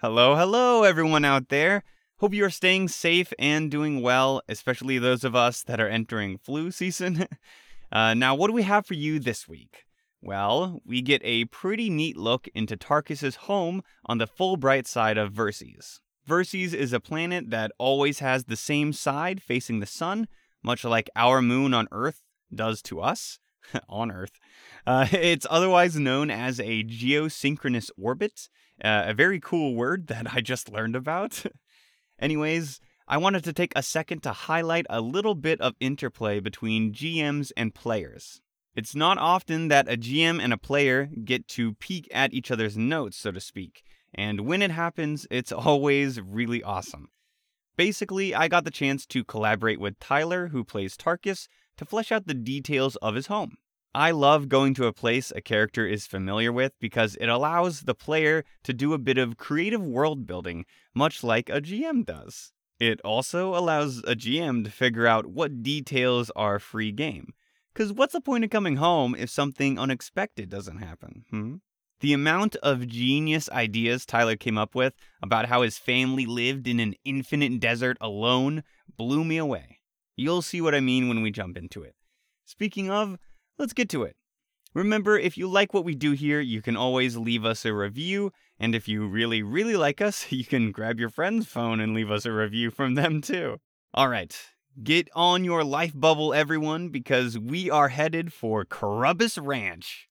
Hello, hello, everyone out there. Hope you are staying safe and doing well, especially those of us that are entering flu season. uh, now, what do we have for you this week? Well, we get a pretty neat look into Tarkus's home on the Fullbright side of Verces. Verces is a planet that always has the same side facing the sun, much like our moon on Earth does to us on Earth. Uh, it's otherwise known as a geosynchronous orbit, uh, a very cool word that I just learned about. Anyways, I wanted to take a second to highlight a little bit of interplay between GMs and players. It's not often that a GM and a player get to peek at each other's notes, so to speak, and when it happens, it's always really awesome. Basically, I got the chance to collaborate with Tyler, who plays Tarkus, to flesh out the details of his home. I love going to a place a character is familiar with because it allows the player to do a bit of creative world building, much like a GM does. It also allows a GM to figure out what details are free game. Because what's the point of coming home if something unexpected doesn't happen? Hmm? The amount of genius ideas Tyler came up with about how his family lived in an infinite desert alone blew me away. You'll see what I mean when we jump into it. Speaking of, let's get to it. Remember, if you like what we do here, you can always leave us a review. And if you really, really like us, you can grab your friend's phone and leave us a review from them too. All right, Get on your life bubble, everyone, because we are headed for Crubbus Ranch.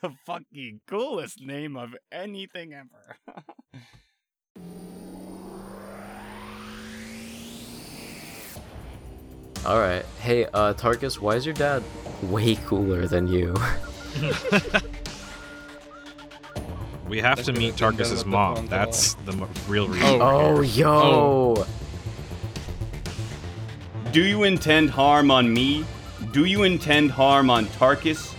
The fucking coolest name of anything ever. All right. Hey, uh, Tarkus, why is your dad way cooler than you? we have to meet Tarkus's mom. That's the m- real reason. Oh, oh yo. Do you intend harm on me? Do you intend harm on Tarkus?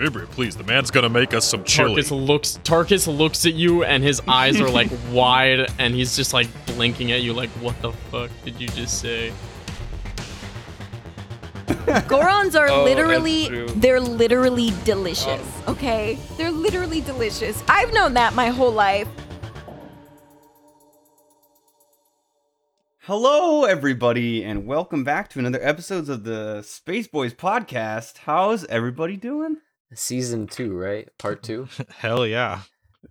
Fimbria, please, the man's gonna make us some chili. Tarkus looks Tarkus looks at you and his eyes are like wide and he's just like blinking at you like what the fuck did you just say? Gorons are oh, literally they're literally delicious. Oh. Okay? They're literally delicious. I've known that my whole life. Hello, everybody, and welcome back to another episode of the Space Bois podcast. How's everybody doing? Season two, right? Part two. Hell yeah,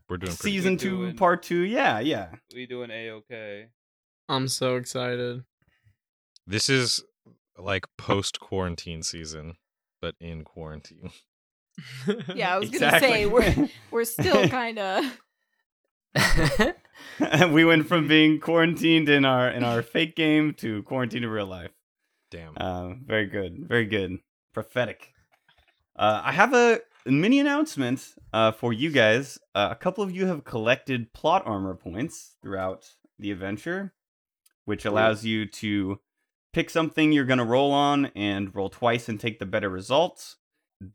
we're doing season two, doing, part two. Yeah, yeah. We doing a okay. I'm so excited. This is like post quarantine season, but in quarantine. yeah, I was exactly. gonna say we're we're still kind of. we went from being quarantined in our in our fake game to quarantined in real life. Damn. Uh, very good. Very good. Prophetic. Uh, I have a mini announcement uh, for you guys. Uh, a couple of you have collected plot armor points throughout the adventure, which allows you to pick something you're going to roll on and roll twice and take the better results.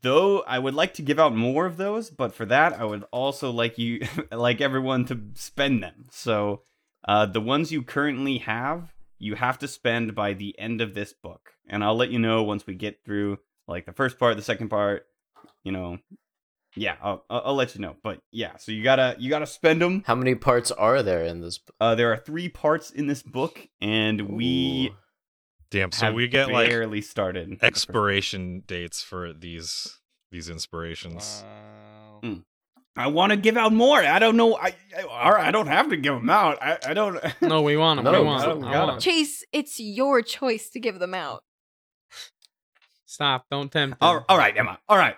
Though I would like to give out more of those, but for that I would also like you like everyone to spend them. So uh, the ones you currently have, you have to spend by the end of this book, and I'll let you know once we get through like the first part, the second part. You know, yeah, I'll, I'll let you know. But yeah, so you gotta you gotta spend them. How many parts are there in this? Uh, there are three parts in this book, and Ooh. we Damn, so we get like barely started expiration dates for these these inspirations. Wow. Mm. I want to give out more. I don't know. I I, I don't have to give them out. I, I don't. No, we want them. no, we want them. Chase, it's your choice to give them out. Stop! Don't tempt. All, all right, Emma. All right.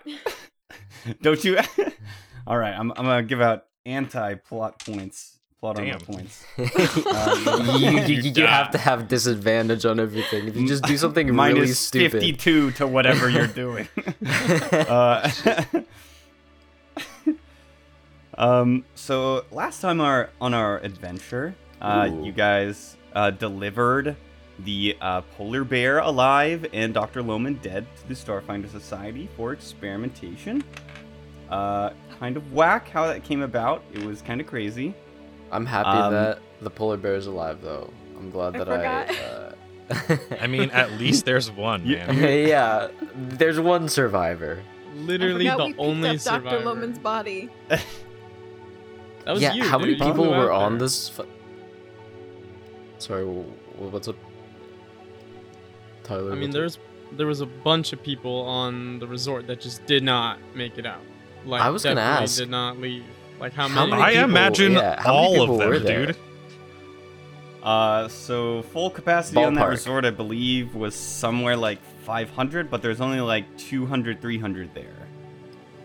don't you? all right. I'm I'm gonna give out anti plot points plot Damn. points. um, you, you, you have to have disadvantage on everything. If you just do something really stupid, fifty-two to whatever you're doing. uh, um. So last time our on our adventure, uh, you guys uh, delivered the uh, polar bear alive and Dr. Loman dead to the Starfinder Society for experimentation. Uh, kind of whack how that came about. It was kind of crazy. I'm happy um, that the polar bear is alive, though. I'm glad I that forgot. I. Uh... I mean, at least there's one. Man. yeah, there's one survivor. Literally the only survivor. Dr. Loman's body. That was yeah, you. how many dude. You people were on there. this? Fu- Sorry, wh- wh- what's up, Tyler? I mean, there's there was a bunch of people on the resort that just did not make it out. Like, I was gonna definitely ask. did not leave. Like how, How many? many I imagine yeah, how all people of them, dude. Uh, so full capacity on that resort, I believe, was somewhere like 500, but there's only like 200, 300 there.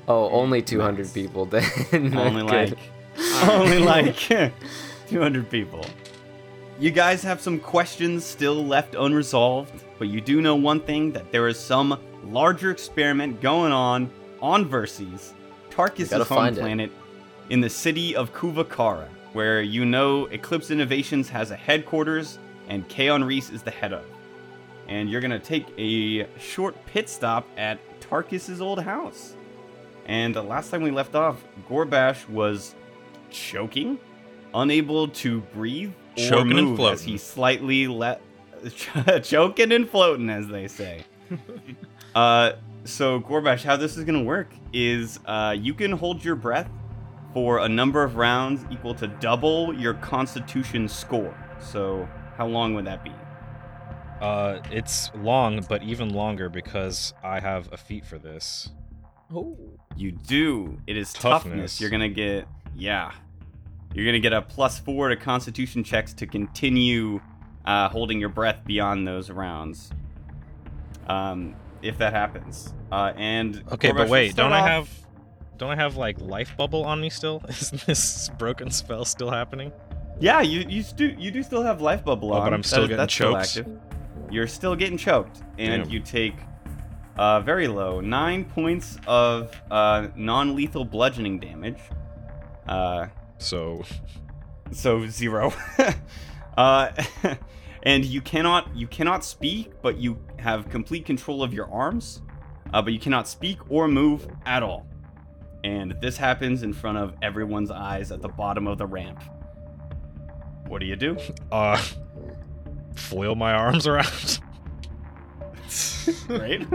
Oh, only 200 Nice. people then. only like, only like 200 people. You guys have some questions still left unresolved, but you do know one thing: that there is some larger experiment going on on Verces, Tarkus' home find it. planet, in the city of Kuvakara, where you know Eclipse Innovations has a headquarters and Kaon Reese is the head of. And you're gonna take a short pit stop at Tarkus' old house. And the last time we left off, Gorbash was choking, unable to breathe or Choking and move as he slightly let choking and floating, as they say. uh, so Gorbash, how this is gonna work is uh, you can hold your breath for a number of rounds equal to double your Constitution score. So how long would that be? Uh, it's long, but even longer because I have a feat for this. Oh. You do. It is toughness. Toughness. You're gonna get yeah. You're gonna get a plus four to Constitution checks to continue uh, holding your breath beyond those rounds. Um, if that happens. Uh, and Okay, but wait, don't I have don't I have like life bubble on me still? Is this broken spell still happening? Yeah, you you do you do still have life bubble Oh, on. but I'm still That- getting choked? Still active. You're still getting choked, and Damn. you take uh, very low nine points of uh, non-lethal bludgeoning damage. Uh, So so zero. uh, and you cannot you cannot speak, but you have complete control of your arms. Uh, but you cannot speak or move at all. And this happens in front of everyone's eyes at the bottom of the ramp. What do you do? uh flail my arms around. Right?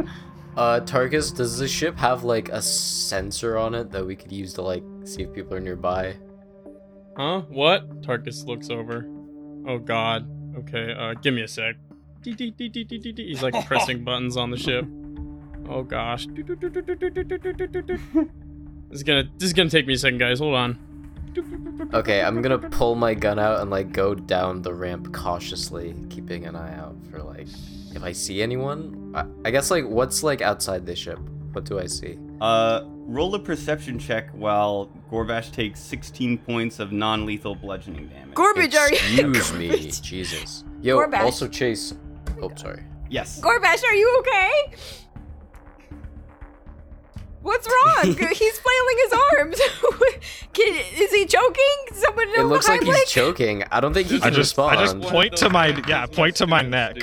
Uh, Tarkus, does the ship have like a sensor on it that we could use to like see if people are nearby? Huh? What? Tarkus looks over. Oh God. Okay. Uh, give me a sec. He's like pressing buttons on the ship. Oh gosh. This is gonna. This is gonna take me a second, guys. Hold on. Okay, I'm gonna pull my gun out and like go down the ramp cautiously, keeping an eye out for like if I see anyone. I, I guess like what's like outside the ship? What do I see? Uh, roll a perception check while Gorbash takes 16 points of non-lethal bludgeoning damage. Gorbage, are you? Excuse me, Jesus. Yo, Gorbash. also Chase. Oh, sorry. yes. Gorbash, are you okay? What's wrong? He's flailing his arms. Can, is he choking? Someone It looks like he's Blake? choking. I don't think he I can just I just point to my yeah, point to my neck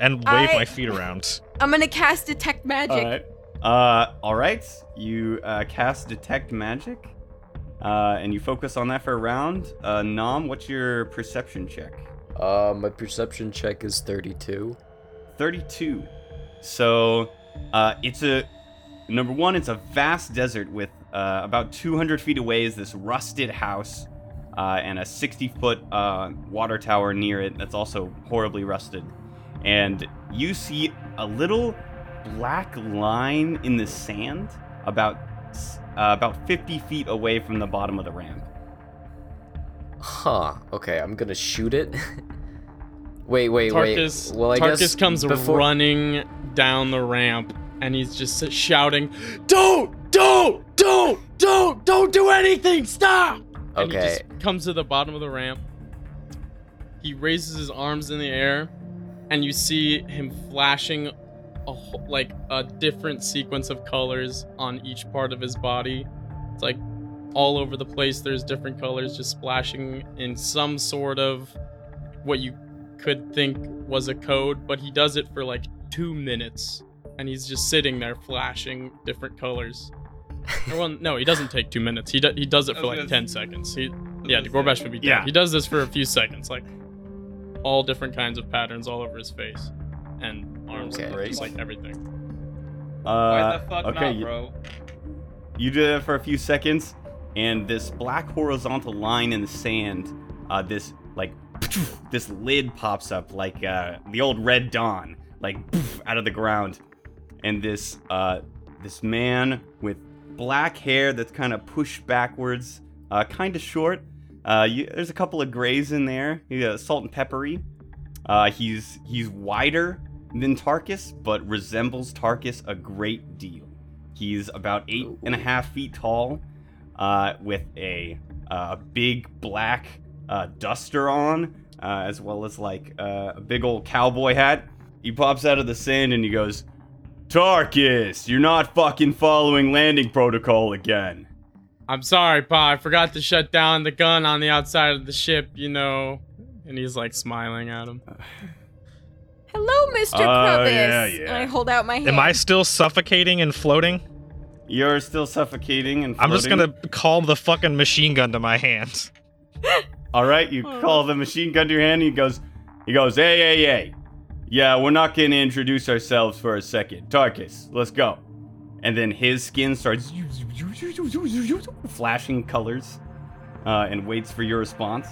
and wave I- my feet around. I'm gonna cast detect magic. Uh, all right. You uh, cast detect magic, uh, and you focus on that for a round. Uh, Nom, what's your perception check? Uh, my perception check is 32. 32. So, uh, it's a number one. It's a vast desert with uh, about 200 feet away is this rusted house, uh, and a 60 foot uh, water tower near it that's also horribly rusted. And you see a little black line in the sand about uh, about 50 feet away from the bottom of the ramp. Huh. Okay, I'm gonna shoot it. wait, wait, Tarkus. wait. Well, I Tarkus guess comes before... running down the ramp, and he's just shouting, "Don't! Don't! Don't! Don't! Don't do anything! Stop!" And he Okay. just comes to the bottom of the ramp. He raises his arms in the air, and you see him flashing a wh- like a different sequence of colors on each part of his body. It's like all over the place. There's different colors just splashing in some sort of what you could think was a code, but he does it for like two minutes, and he's just sitting there flashing different colors. Or, well, no, he doesn't take two minutes. He do- he does it for like ten seconds. He yeah, Gorbash would be dead. Yeah. He does this for a few seconds, like all different kinds of patterns all over his face and arms, and Okay. just like everything. Uh, Why the fuck okay, not, you- bro? You do that for a few seconds, and this black horizontal line in the sand, uh, this like this lid pops up like uh, the old Red Dawn, like out of the ground, and this uh, this man with black hair that's kind of pushed backwards, uh, kind of short. Uh, you, there's a couple of grays in there. He's uh, salt and peppery. Uh, he's he's wider than Tarkus, but resembles Tarkus a great deal. He's about eight and a half feet tall, uh, with a uh, big black uh, duster on, uh, as well as like uh, a big old cowboy hat. He pops out of the sand and he goes, Tarkus, you're not fucking following landing protocol again. I'm sorry, Pa. I forgot to shut down the gun on the outside of the ship, you know. And he's like smiling at him. Hello, Mr. Oh, Crubbus. yeah, And. I hold out my hand. Am I still suffocating and floating? You're still suffocating and floating. I'm just gonna call the fucking machine gun to my hand. All right, you call the machine gun to your hand. And he goes, he goes, hey, hey, hey. Yeah, we're not gonna introduce ourselves for a second. Tarkus, let's go. And then his skin starts flashing colors, uh, and waits for your response.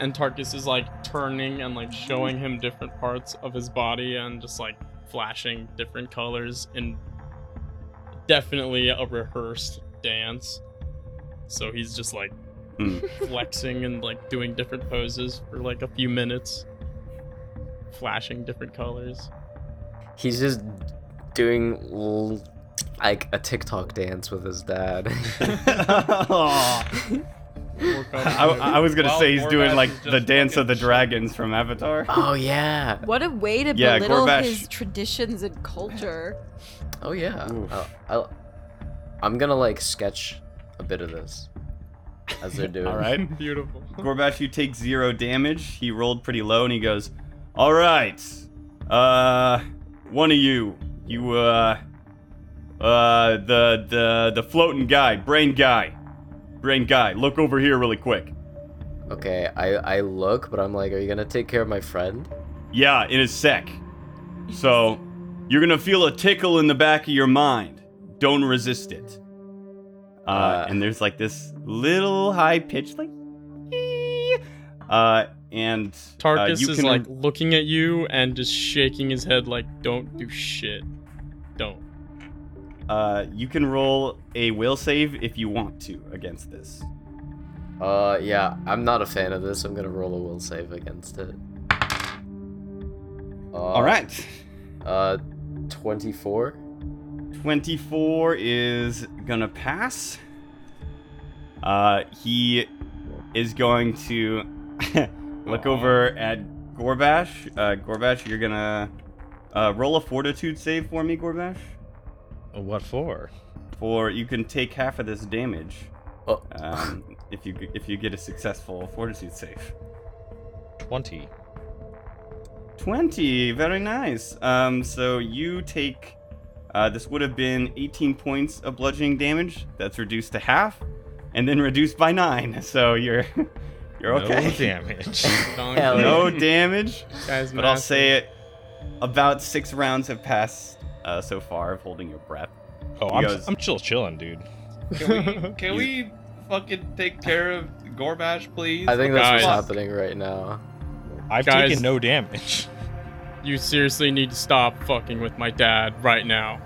And Tarkus is like turning and like showing him different parts of his body and just like flashing different colors in definitely a rehearsed dance. So he's just like Hmm. flexing and like doing different poses for like a few minutes, flashing different colors. He's just doing l- like a TikTok dance with his dad. Aw. I, I was gonna While say he's doing like the dance of the fucking dragons from Avatar. oh yeah. What a way to Yeah, belittle Gorbash- his traditions and culture. Oh yeah. Oof. I'll, I'll, I'm gonna like sketch a bit of this as they're doing. All right. Beautiful. Gorbash, you take zero damage. He rolled pretty low, and he goes, "All right, uh, one of you, you, uh, uh, the the the floating guy, brain guy, brain guy, look over here really quick. Okay, I I look, but I'm like, are you gonna take care of my friend? Yeah, in a sec. So, you're gonna feel a tickle in the back of your mind. Don't resist it. Uh, Uh. and there's like this little high pitch, like, "Ee." uh, and uh, Tarkus you is can like looking at you and just shaking his head like, "Don't do shit. Don't." Uh, you can roll a will save if you want to against this. Uh, yeah, I'm not a fan of this. I'm gonna roll a will save against it. Uh, All right. Uh, 24. 24 is gonna pass. Uh, he is going to look over at Gorbash. Uh, Gorbash, you're gonna uh, roll a fortitude save for me, Gorbash. What for? For you can take half of this damage Oh, um, if you if you get a successful fortitude save. Twenty. 20 very nice um so you take uh this would have been 18 points of bludgeoning damage that's reduced to half and then reduced by nine so you're you're okay No damage. No damage Guy's but i'll say it about six rounds have passed uh, so far of holding your breath oh, He I'm goes- I'm chill chilling, dude. Can we, can we fucking take care of Gorbash, please? I think that's Guys. what's happening right now. I've Guys- taken no damage. You seriously need to stop fucking with my dad right now.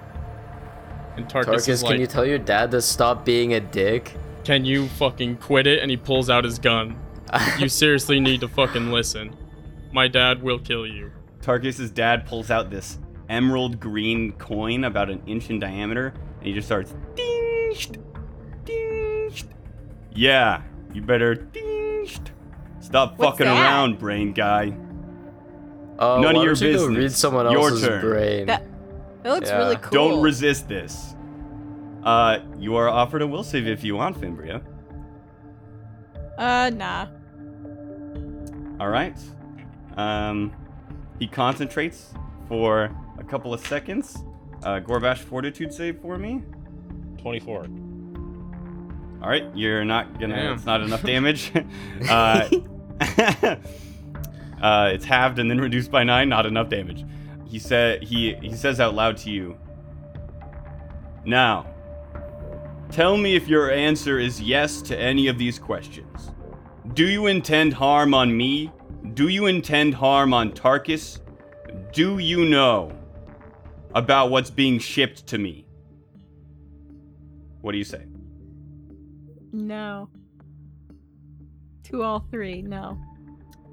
And Tarkus, Tarkus, is like, can you tell your dad to stop being a dick? can you fucking quit it? And he pulls out his gun. You seriously need to fucking listen. My dad will kill you. tarkus's dad pulls out this emerald green coin about an inch in diameter and he just starts ding sh- ding yeah you better ding stop What's fucking that? around brain guy Oh, None of why your don't you go read business. someone Your turn. brain? That that looks Yeah. really cool. don't resist this uh you are offered a will save if you want fimbria Uh, nah. all right um he concentrates for a couple of seconds uh gorbash fortitude save for me Twenty-four. All right, you're not gonna. Damn. It's not enough damage. uh, uh, it's halved and then reduced by nine. Not enough damage. He said. He he says out loud to you. Now, Tell me if your answer is yes to any of these questions. Do you intend harm on me? Do you intend harm on Tarkus? Do you know about what's being shipped to me? What do you say? No. To all three, no.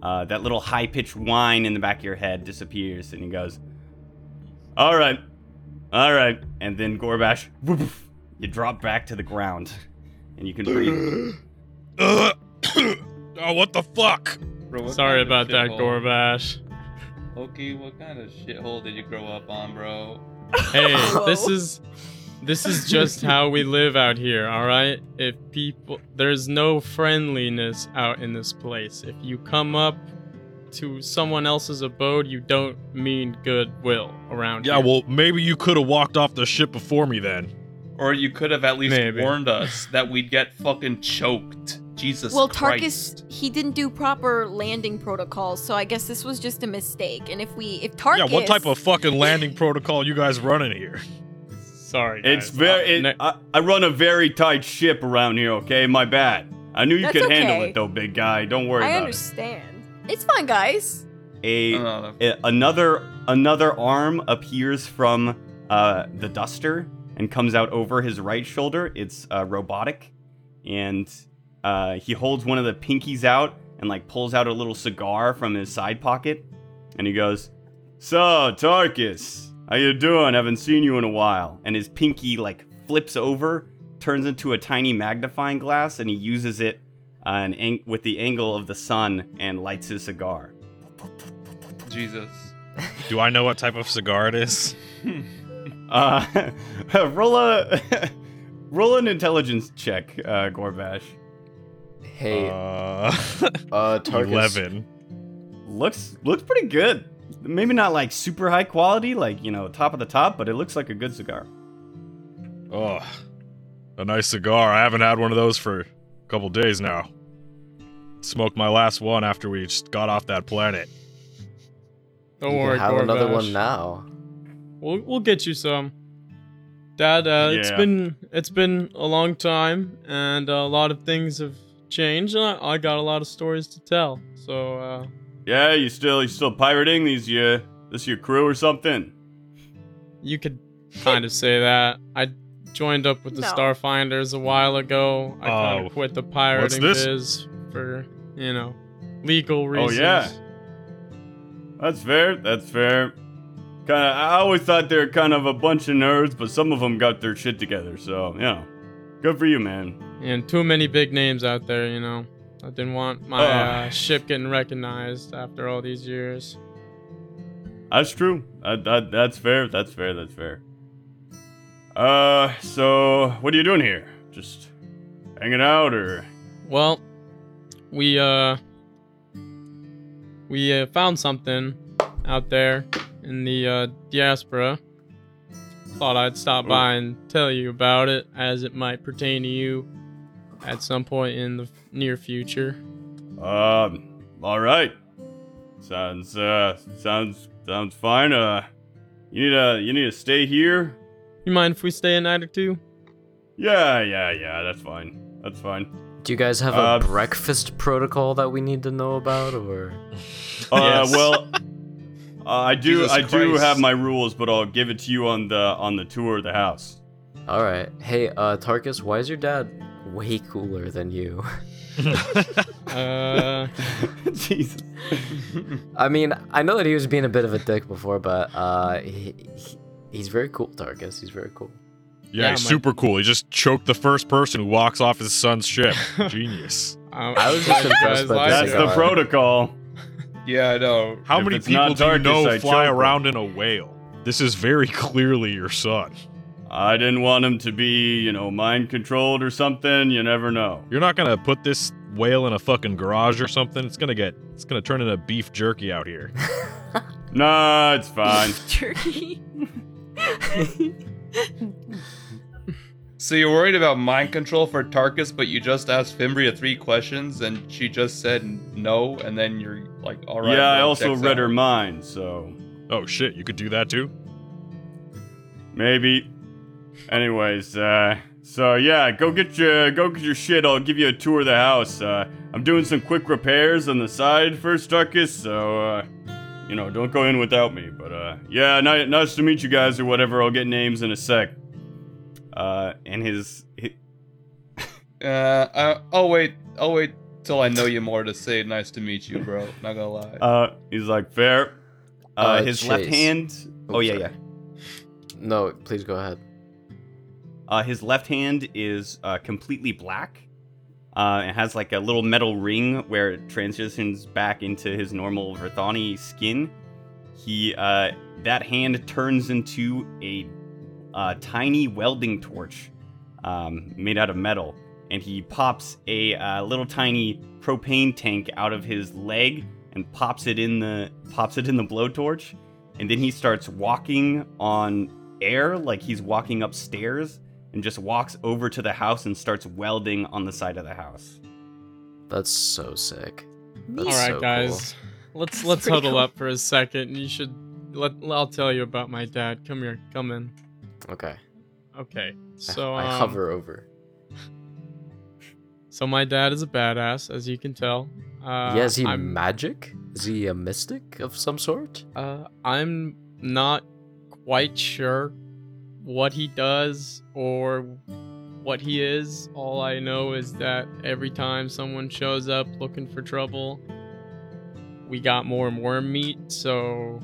Uh, that little high pitched whine in the back of your head disappears, and he goes, All right, all right. And then Gorbash, woof, you drop back to the ground, and you can breathe. Ugh. oh, what the fuck? Bro, what Sorry about that, Gorbash. Loki, what kind of shithole did you grow up on, bro? Hey, this is this is just how we live out here, all right? If people there's no friendliness out in this place. If you come up to someone else's abode, you don't mean goodwill around here. Yeah, here. well, maybe you could have walked off the ship before me then. Or you could have at least Maybe. warned us that we'd get fucking choked. Jesus well, Christ. Tarkus, he didn't do proper landing protocols, so I guess this was just a mistake. And if we, if Tarkus, Yeah, what type of fucking landing protocol you guys running here? Sorry, guys. It's very. Uh, It, I, I run a very tight ship around here. Okay, my bad. I knew you That's could handle it though, big guy. Don't worry I about understand. It's fine, guys. A Uh, a- another another arm appears from uh, the duster and comes out over his right shoulder. It's uh, robotic, and uh, he holds one of the pinkies out and like pulls out a little cigar from his side pocket, and he goes, "So Tarkus, how you doing? Haven't seen you in a while." And his pinky like flips over, turns into a tiny magnifying glass, and he uses it uh, an ang- with the angle of the sun and lights his cigar. Jesus. Do I know what type of cigar it is? Uh, roll a roll an intelligence check, uh, Gorbash. Hey, uh, Uh, Tarkus. 11. Looks looks pretty good. Maybe not like super high quality, like you know, top of the top, but it looks like a good cigar. Oh, a nice cigar. I haven't had one of those for a couple days now. Smoked my last one after we just got off that planet. don't you worry, can have another one now. We'll we'll get you some. Dad, uh, It's been it's been a long time, and a lot of things have changed. And I, I got a lot of stories to tell. So uh, Yeah, you still you still pirating these uh this your crew or something? you could kind of say that. I joined up with the No. Starfinders a while ago. I kind Oh, of quit the pirating this? biz for you know legal reasons. Oh, yeah. That's fair. That's fair. Kind of. I always thought they were kind of a bunch of nerds, but some of them got their shit together. So you know, good for you, man. And too many big names out there, you know. I didn't want my uh, ship getting recognized after all these years. That's true. That, that, that's fair. That's fair. That's fair. Uh, so what are you doing here? Just hanging out, or Well, we uh we uh, found something out there in the uh, diaspora. Thought I'd stop by and tell you about it, as it might pertain to you at some point in the near future. um, all right. Sounds uh sounds sounds fine. Uh, you need to you need to stay here. You mind if we stay a night or two? Yeah, yeah, yeah. That's fine. That's fine. Do you guys have Uh, a breakfast protocol that we need to know about, or? Uh, Yes. well, uh, I do Jesus I do Christ. have my rules, but I'll give it to you on the on the tour of the house. All right. Hey, uh, Tarkus, why is your dad way cooler than you? Uh, Jesus. I mean, I know that he was being a bit of a dick before, but uh, he, he, he's very cool, Tarkus. He's very cool. Yeah, Yeah, he's my- super cool. He just choked the first person who walks off his son's ship. Genius. I, I was just impressed by That's it. the protocol. Yeah, I know. How If many people do you know fly choke 'em. around in a whale? This is very clearly your son. I didn't want him to be, you know, mind controlled or something. You never know. You're not gonna put this whale in a fucking garage or something. It's gonna get. It's gonna turn into beef jerky out here. Nah, it's fine. Turkey. So you're worried about mind control for Tarkus, but you just asked Fimbria three questions and she just said no, and then you're like, all right. yeah, I also read out. her mind, so Oh shit, you could do that too. maybe. Anyways, uh, So yeah, go get your go get your shit. I'll give you a tour of the house. Uh, I'm doing some quick repairs on the side first, Tarkus. So uh, you know, don't go in without me. But uh, yeah, ni- nice to meet you guys or whatever. I'll get names in a sec. Uh, and his, hi Uh, I, I'll wait. I'll wait till I know you more to say nice to meet you, bro. Not gonna lie. uh, he's like fair. Uh, Uh, his left Chase. hand. Oh, Oh, yeah, sorry. yeah. No, please go ahead. Uh, his left hand is uh, completely black. Uh, it has like a little metal ring where it transitions back into his normal Verthani skin. He uh, that hand turns into a uh, tiny welding torch um, made out of metal, and he pops a uh, little tiny propane tank out of his leg and pops it in the pops it in the blowtorch, and then he starts walking on air like he's walking upstairs and just walks over to the house and starts welding on the side of the house. That's so sick. All That's right, so cool. guys. Let's That's let's huddle cool. up for a second. You should let I'll tell you about my dad. Come here. Come in. Okay. Okay. I- So I, um, hover over. So my dad is a badass, as you can tell. Uh, yeah, is he I'm, magic? Is he a mystic of some sort? uh, I'm not quite sure what he does or what he is. All I know is that every time someone shows up looking for trouble, we got more worm meat. So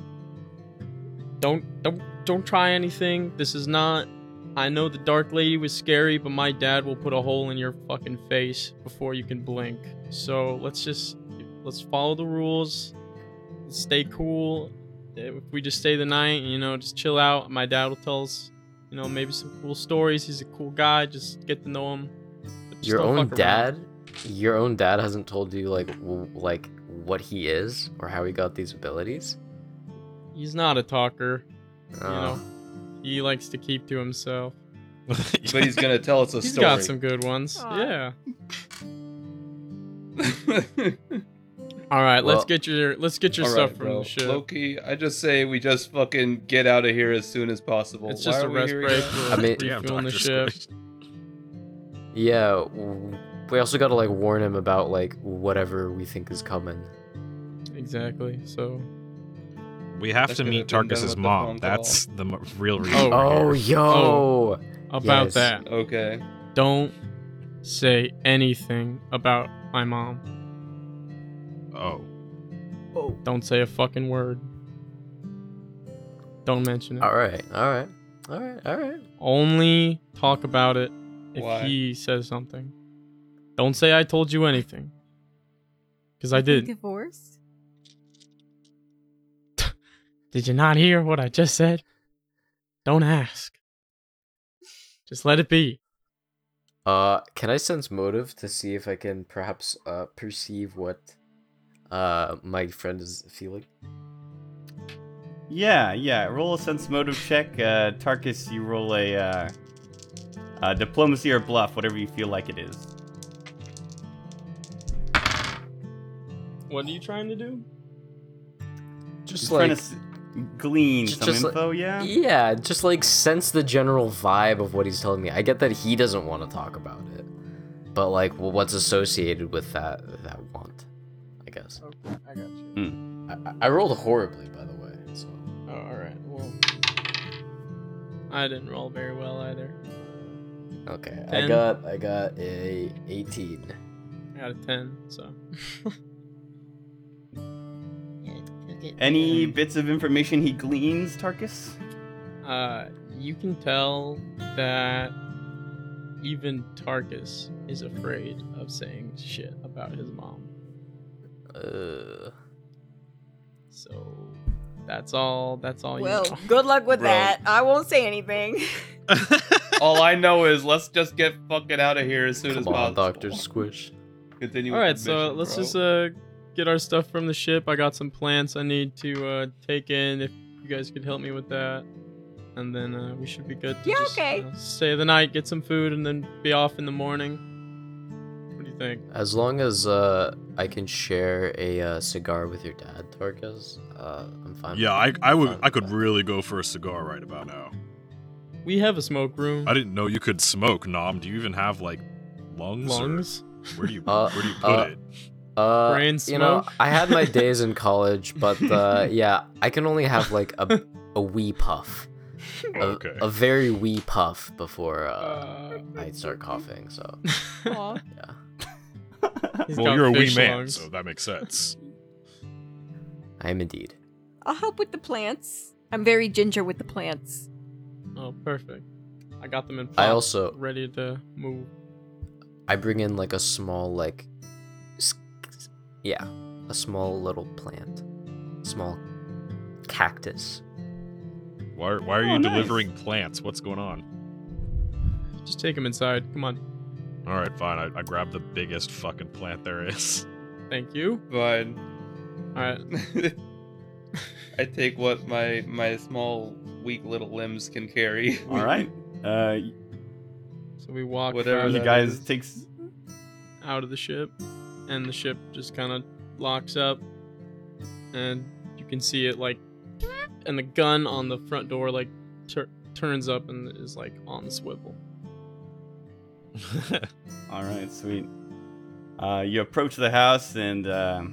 don't don't don't try anything. This is not. I know the Dark Lady was scary, but my dad will put a hole in your fucking face before you can blink. So let's just let's follow the rules. Let's stay cool. If we just stay the night, you know, just chill out. My dad will tell us, you know, maybe some cool stories. He's a cool guy. Just get to know him. Your own fuck around. dad? Your own dad hasn't told you like w- like what he is or how he got these abilities? He's not a talker. Uh, You know, he likes to keep to himself. but he's gonna tell us a He's story. got some good ones. Aw. Yeah. All right, let's get your let's get your stuff right, from bro. the ship. Loki, I just say we just fucking get out of here as soon as possible. It's Why just a rest break for I mean- Damn, refueling the ship. Yeah, we also got to like warn him about like whatever we think is coming. Exactly. So We have to meet have Tarkus's with the mom. call. That's the m- real oh, reason. Oh. we're Oh, yo. about Yes. that, Okay. don't say anything about my mom. Oh. oh. Don't say a fucking word. Don't mention it. All right. All right. All right. All right. Only talk about it if Why? he says something. Don't say I told you anything. Because I did. Divorced? Did you not hear what I just said? Don't ask. Just let it be. Uh, can I sense motive to see if I can perhaps uh perceive what uh my friend is feeling? Yeah, yeah. Roll a sense motive check. Uh, Tarkus, you roll a uh, uh, diplomacy or bluff, whatever you feel like it is. What are you trying to do? Just Just trying like to s- glean just- some just like- info, yeah? yeah, just like sense the general vibe of what he's telling me. I get that he doesn't want to talk about it, but like, well, what's associated with that that want? I guess. Okay, I got you. Hmm. I, I- I rolled horribly, by the way. So Oh, alright. Well, I didn't roll very well either. okay, I got I got a 18. I got a 10, so. Any bits of information he gleans, Tarkus? Uh, you can tell that even Tarkus is afraid of saying shit about his mom. Uh, So that's all. That's all Well, you know. good luck with Bro. that. I won't say anything. All I know is let's just get fucking out of here as soon as on, possible. Doctor Squish. Continue. All with right, the so mission, let's bro. just uh get our stuff from the ship. I got some plants I need to uh take in. If you guys could help me with that, and then uh, we should be good. To Yeah, just, okay. uh, stay the night, get some food, and then be off in the morning. What do you think? As long as uh I can share a uh, cigar with your dad, Tarkus, uh, I'm fine. Yeah, I, I would I could that. really go for a cigar right about now. we have a smoke room. I didn't know you could smoke, Nom. Do you even have like lungs? or Lungs. Where do you Uh, where do you put uh, it? Uh, Brain you know. I had my days in college, but uh, yeah, I can only have like a a wee puff, a, Okay. a very wee puff before uh, Uh, I start coughing. So Aw. yeah, he's well, you're a wee man, lungs. so that makes sense. I am indeed. I'll help with the plants. I'm very ginger with the plants. Oh, perfect. I got them in I also ready to move. I bring in like a small like, s- yeah, a small little plant, small cactus. Why why are Oh, you nice. delivering plants? What's going on? Just take them inside. Come on. All right, fine. I, I grabbed the biggest fucking plant there is. Thank you. Fine. All right. I take what my my small weak little limbs can carry. All right. Uh, So we walk Whatever fast you guys takes. out of the ship, and the ship just kind of locks up, and you can see it like, and the gun on the front door like tur- turns up and is like on the swivel. All right, sweet. Uh, you approach the house, and uh,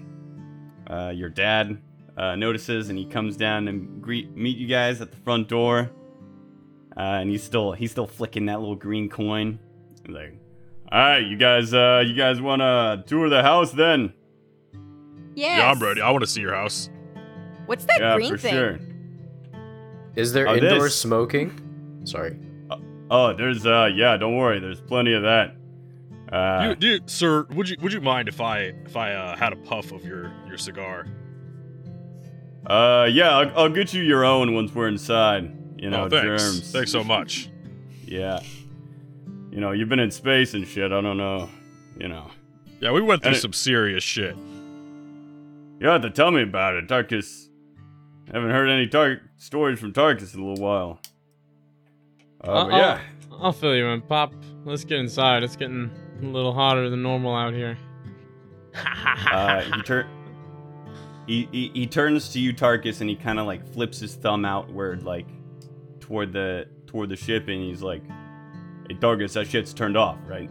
uh, your dad uh, notices, and he comes down and greet meet you guys at the front door. Uh, and he's still he's still flicking that little green coin. He's like, "All right, you guys, uh, you guys want to tour the house then?" Yes. Yeah, I'm ready. I want to see your house. What's that yeah, green for thing? sure. Is there Oh, indoor this- smoking? Sorry. Oh, there's uh, yeah, don't worry, there's plenty of that. Uh, you, do you, sir, would you would you mind if I if I uh, had a puff of your your cigar? uh, yeah, I'll, I'll get you your own once we're inside. You know, oh, thanks. germs. Thanks so much. Yeah. You know, you've been in space and shit. I don't know. You know. Yeah, we went through And it- some serious shit. You have to tell me about it, Tarkus. Haven't heard any Tar- stories from Tarkus in a little while. Uh, Uh, but yeah. I'll, I'll fill you in, Pop. Let's get inside. It's getting a little hotter than normal out here. Uh, he turn. He, he, he turns to you, Tarkus, and he kind of like flips his thumb outward, like toward the toward the ship, and he's like, "Hey, Tarkus, that shit's turned off, right?"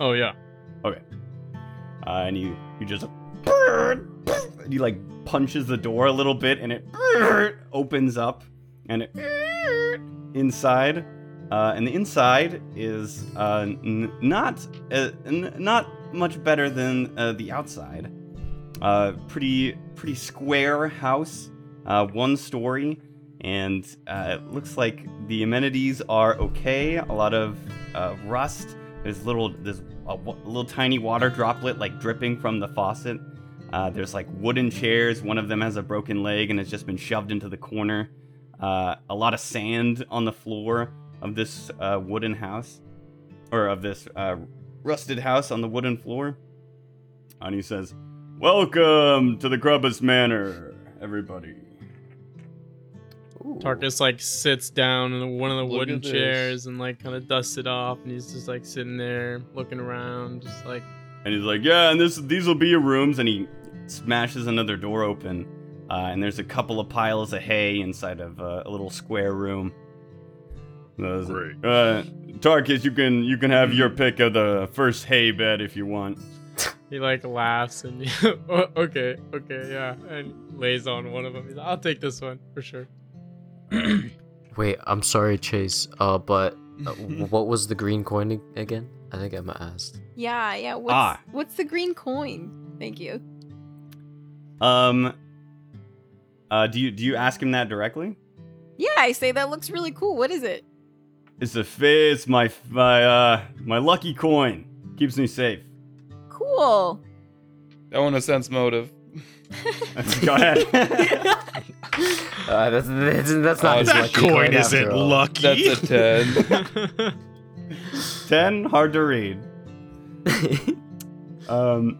oh yeah. Okay. Uh, and you you just he like punches the door a little bit and it opens up and it inside uh, and the inside is uh, n- not uh, n- not much better than uh, the outside uh, pretty pretty square house uh, one story and uh, it looks like the amenities are okay a lot of uh, rust there's little there's a, little tiny water droplet like dripping from the faucet. Uh, there's like wooden chairs. One of them has a broken leg and has just been shoved into the corner. Uh, a lot of sand on the floor of this uh, wooden house, or of this uh, rusted house on the wooden floor. And he says, "Welcome to the Crubbus Manor, everybody." Ooh. Tarkus like sits down in one of the Look wooden chairs and like kind of dusts it off, and he's just like sitting there looking around, just like And he's like, "Yeah, and this these will be your rooms." And he smashes another door open, uh, and there's a couple of piles of hay inside of uh, a little square room. Those- Great. Uh, Tarkus, you can you can have your pick of the first hay bed if you want. he like laughs and "Oh, okay, okay, yeah, and lays on one of them. He's like, I'll take this one for sure. Wait, I'm sorry, Chase. Uh, but uh, what was the green coin again? I think Emma asked. Yeah, yeah. What's Ah. what's the green coin? Thank you. Um, uh, do you do you ask him that directly? Yeah, I say that looks really cool. What is it? It's a fa- it's my my uh my lucky coin keeps me safe. Cool. That one a sense motive. Go ahead. Uh, that's that's, that's not his that lucky coin coin isn't after lucky. That's a 10. Ten, hard to read. Um,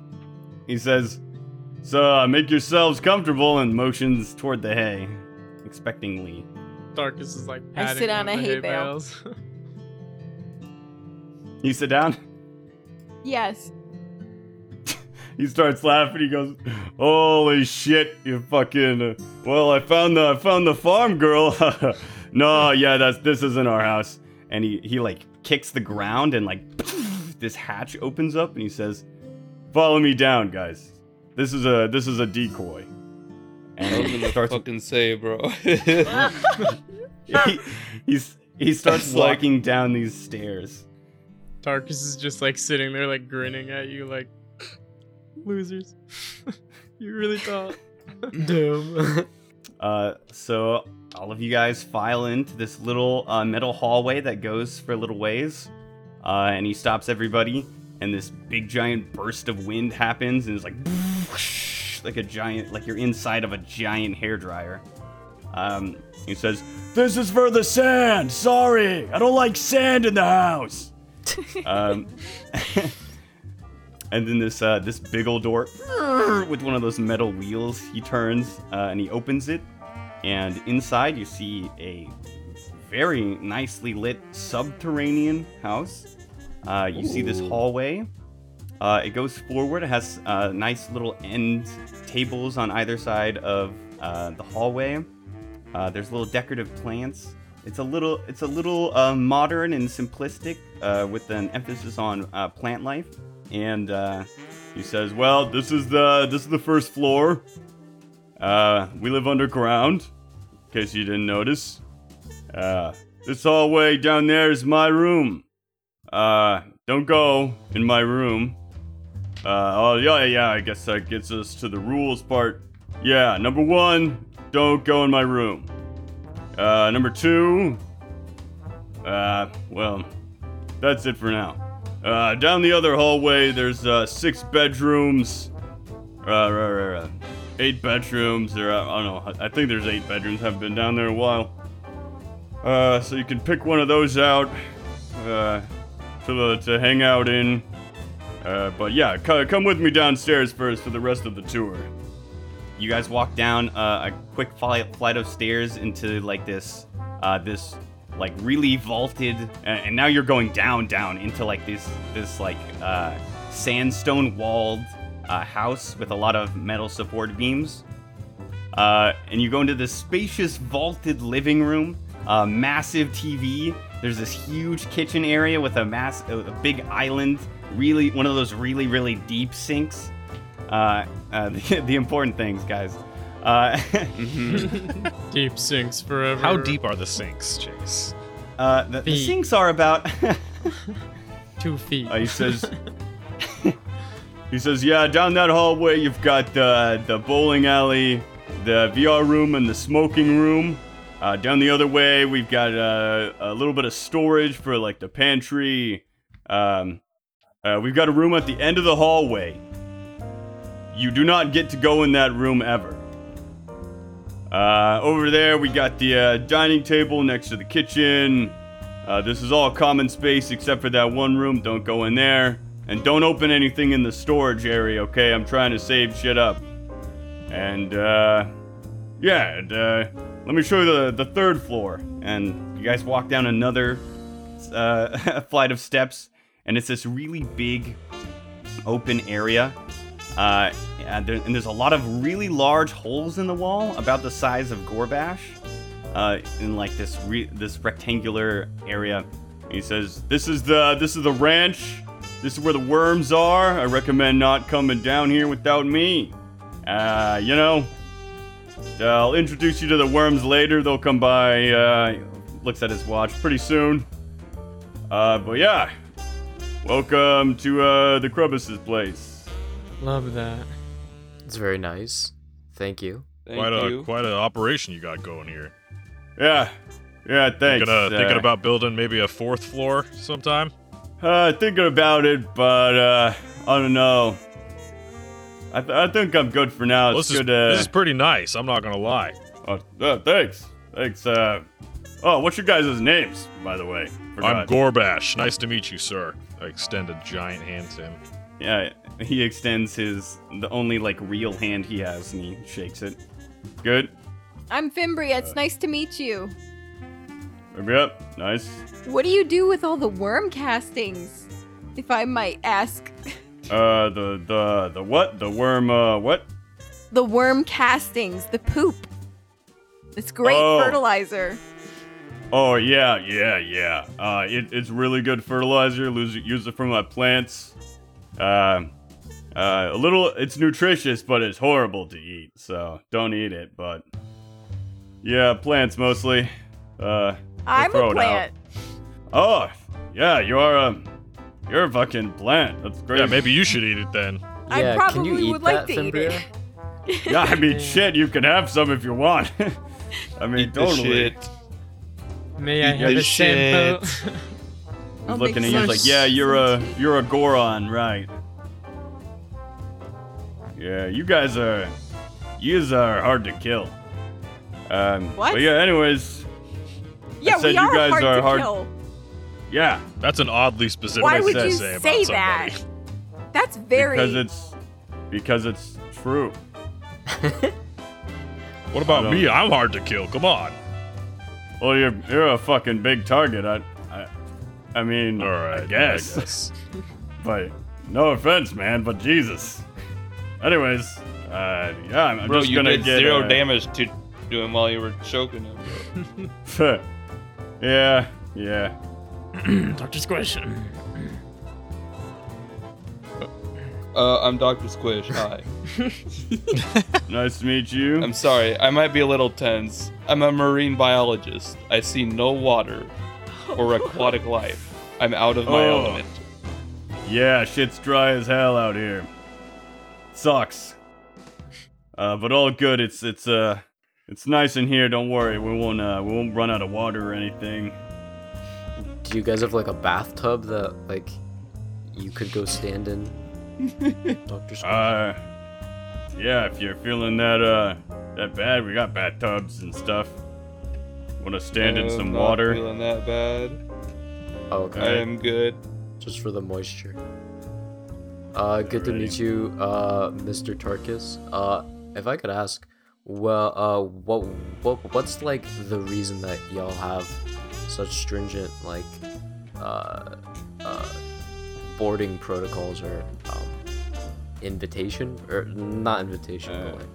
he says, "So uh, make yourselves comfortable," and motions toward the hay, expectingly. Tarkus is like I sit on a of the hay bale. You sit down. Yes. He starts laughing. He goes, "Holy shit! You fucking uh, well, I found the I found the farm girl. no, yeah, that's this isn't our house. And he he like kicks the ground and like this hatch opens up and he says, "Follow me down, guys. This is a this is a decoy." I was And he gonna starts fucking say, bro. he, he's he starts It's like- walking down these stairs. Tarkus is just like sitting there, like grinning at you, like losers. you really thought. Damn. Uh, so all of you guys file into this little uh, metal hallway that goes for a little ways, uh, and he stops everybody, and this big giant burst of wind happens, and it's like like a giant, like you're inside of a giant hair dryer. Um, he says, "This is for the sand. Sorry, I don't like sand in the house." um, and then this uh, this big old door with one of those metal wheels. He turns uh, and he opens it, and inside you see a very nicely lit subterranean house. Uh, you see this hallway. Uh, it goes forward. It has uh, nice little end tables on either side of uh, the hallway. Uh, there's little decorative plants. It's a little, it's a little uh, modern and simplistic, uh, with an emphasis on uh, plant life. And uh, he says, "Well, this is the this is the first floor. Uh, we live underground, in case you didn't notice. Uh, this hallway down there is my room. Uh, don't go in my room. Uh, oh yeah, yeah. I guess that gets us to the rules part. Yeah, number one, don't go in my room. Uh, number two, uh, well, that's it for now. Uh, down the other hallway, there's uh, six bedrooms. Uh. Eight bedrooms. There, I don't know. I think there's eight bedrooms. Haven't been down there a while. Uh, so you can pick one of those out uh, to to hang out in. Uh, but yeah, c- come with me downstairs first for the rest of the tour. You guys walk down uh, a quick fli- flight of stairs into like this, uh, this like really vaulted, and, now you're going down, down into like this, this like uh, sandstone walled uh, house with a lot of metal support beams. Uh, and you go into this spacious vaulted living room, uh, massive TV. There's this huge kitchen area with a mass, a a big island, really one of those really really deep sinks. Uh, uh, the, the important things, guys. Uh, Deep sinks forever. How deep are the sinks, Chase? uh, the, the sinks are about. Two feet. Uh, he says. he says, "Yeah, down that hallway, you've got the the bowling alley, the VR room, and the smoking room. Uh, down the other way, we've got uh, a little bit of storage for like the pantry. Um, uh, we've got a room at the end of the hallway. You do not get to go in that room ever." Uh, over there, we got the uh, dining table next to the kitchen. Uh, this is all common space except for that one room. Don't go in there. And don't open anything in the storage area, okay? I'm trying to save shit up. And, uh, yeah, and, uh, let me show you the, the third floor. And you guys walk down another uh, flight of steps, and it's this really big open area. Uh, and, there, and there's a lot of really large holes in the wall, about the size of Gorbash uh, in like this re- this rectangular area. He says, "This is the this is the ranch. This is where the worms are. I recommend not coming down here without me. Uh, you know, I'll introduce you to the worms later. They'll come by. Uh, looks at his watch pretty soon. Uh, but yeah, welcome to uh, the Crubbus's place. Love that. It's very nice. Thank you. Thank quite a quite an operation you got going here. Yeah, yeah. Thanks. Thinking, uh, thinking about building maybe a fourth floor sometime. Uh, thinking about it, but uh, I don't know. I, th- I think I'm good for now. Well, It's this, is, good. Uh, this is pretty nice. I'm not gonna lie. oh, uh, thanks, thanks. Uh, oh, what's your guys' names, by the way? I'm Gorbash. Nice to meet you, sir. I extend a giant hand to him. Yeah, he extends his the only like real hand he has, and he shakes it. Good. I'm Fimbria. It's nice to meet you. Yep. Nice. What do you do with all the worm castings? If I might ask. Uh, the the the what? The worm? Uh, what? The worm castings, the poop. It's great Oh. fertilizer. Oh yeah, yeah, yeah. Uh, it, it's really good fertilizer. Use it, use it for my plants. Uh, uh, a little. It's nutritious, but it's horrible to eat. So don't eat it. But yeah, plants mostly. Uh, I'm throw a it plant. oh yeah, you're a you're a fucking plant. That's great. Yeah, maybe you should eat it then. I yeah, can you probably eat would like that, to eat it. Yeah, I mean shit. You can have some if you want. I mean Eat the totally. shit. May I Eat have the a sample? He's I'll looking at you. He's like, yeah, you're a you're a Goron, right? Yeah, you guys are, you guys are hard to kill. Um, What? But yeah, anyways, Yeah, said we you guys hard are to hard- kill. yeah, That's an oddly specific Why would you say, say that? That's very. because it's because it's true. What about me? I'm hard to kill. Come on. Well, you're you're a fucking big target. I, I, I mean, All right. I guess. I guess. But no offense, man. But Jesus. Anyways, uh, yeah, I'm, I'm Bro, just you gonna did get zero uh, damage to, to him while you were choking him. Yeah, yeah. Dr. Squish. Uh, I'm Dr. Squish. Hi. Nice to meet you. I'm sorry, I might be a little tense. I'm a marine biologist. I see no water or aquatic life. I'm out of my Oh. element. Yeah, shit's dry as hell out here. Sucks. Uh, but all good. It's it's uh it's nice in here. Don't worry. We won't uh we won't run out of water or anything. Do you guys have like a bathtub that like you could go stand in? Doctor Squish? Uh, yeah. If you're feeling that uh that bad, we got bathtubs and stuff. Want to stand in I'm some not water? Feeling that bad. oh, I am good. Just for the moisture. Uh, good to meet you, uh, Mr. Tarkus. Uh, if I could ask, well, uh, what, what, what's like the reason that y'all have such stringent like, uh, uh, boarding protocols or um, invitation or not invitation, Uh, but like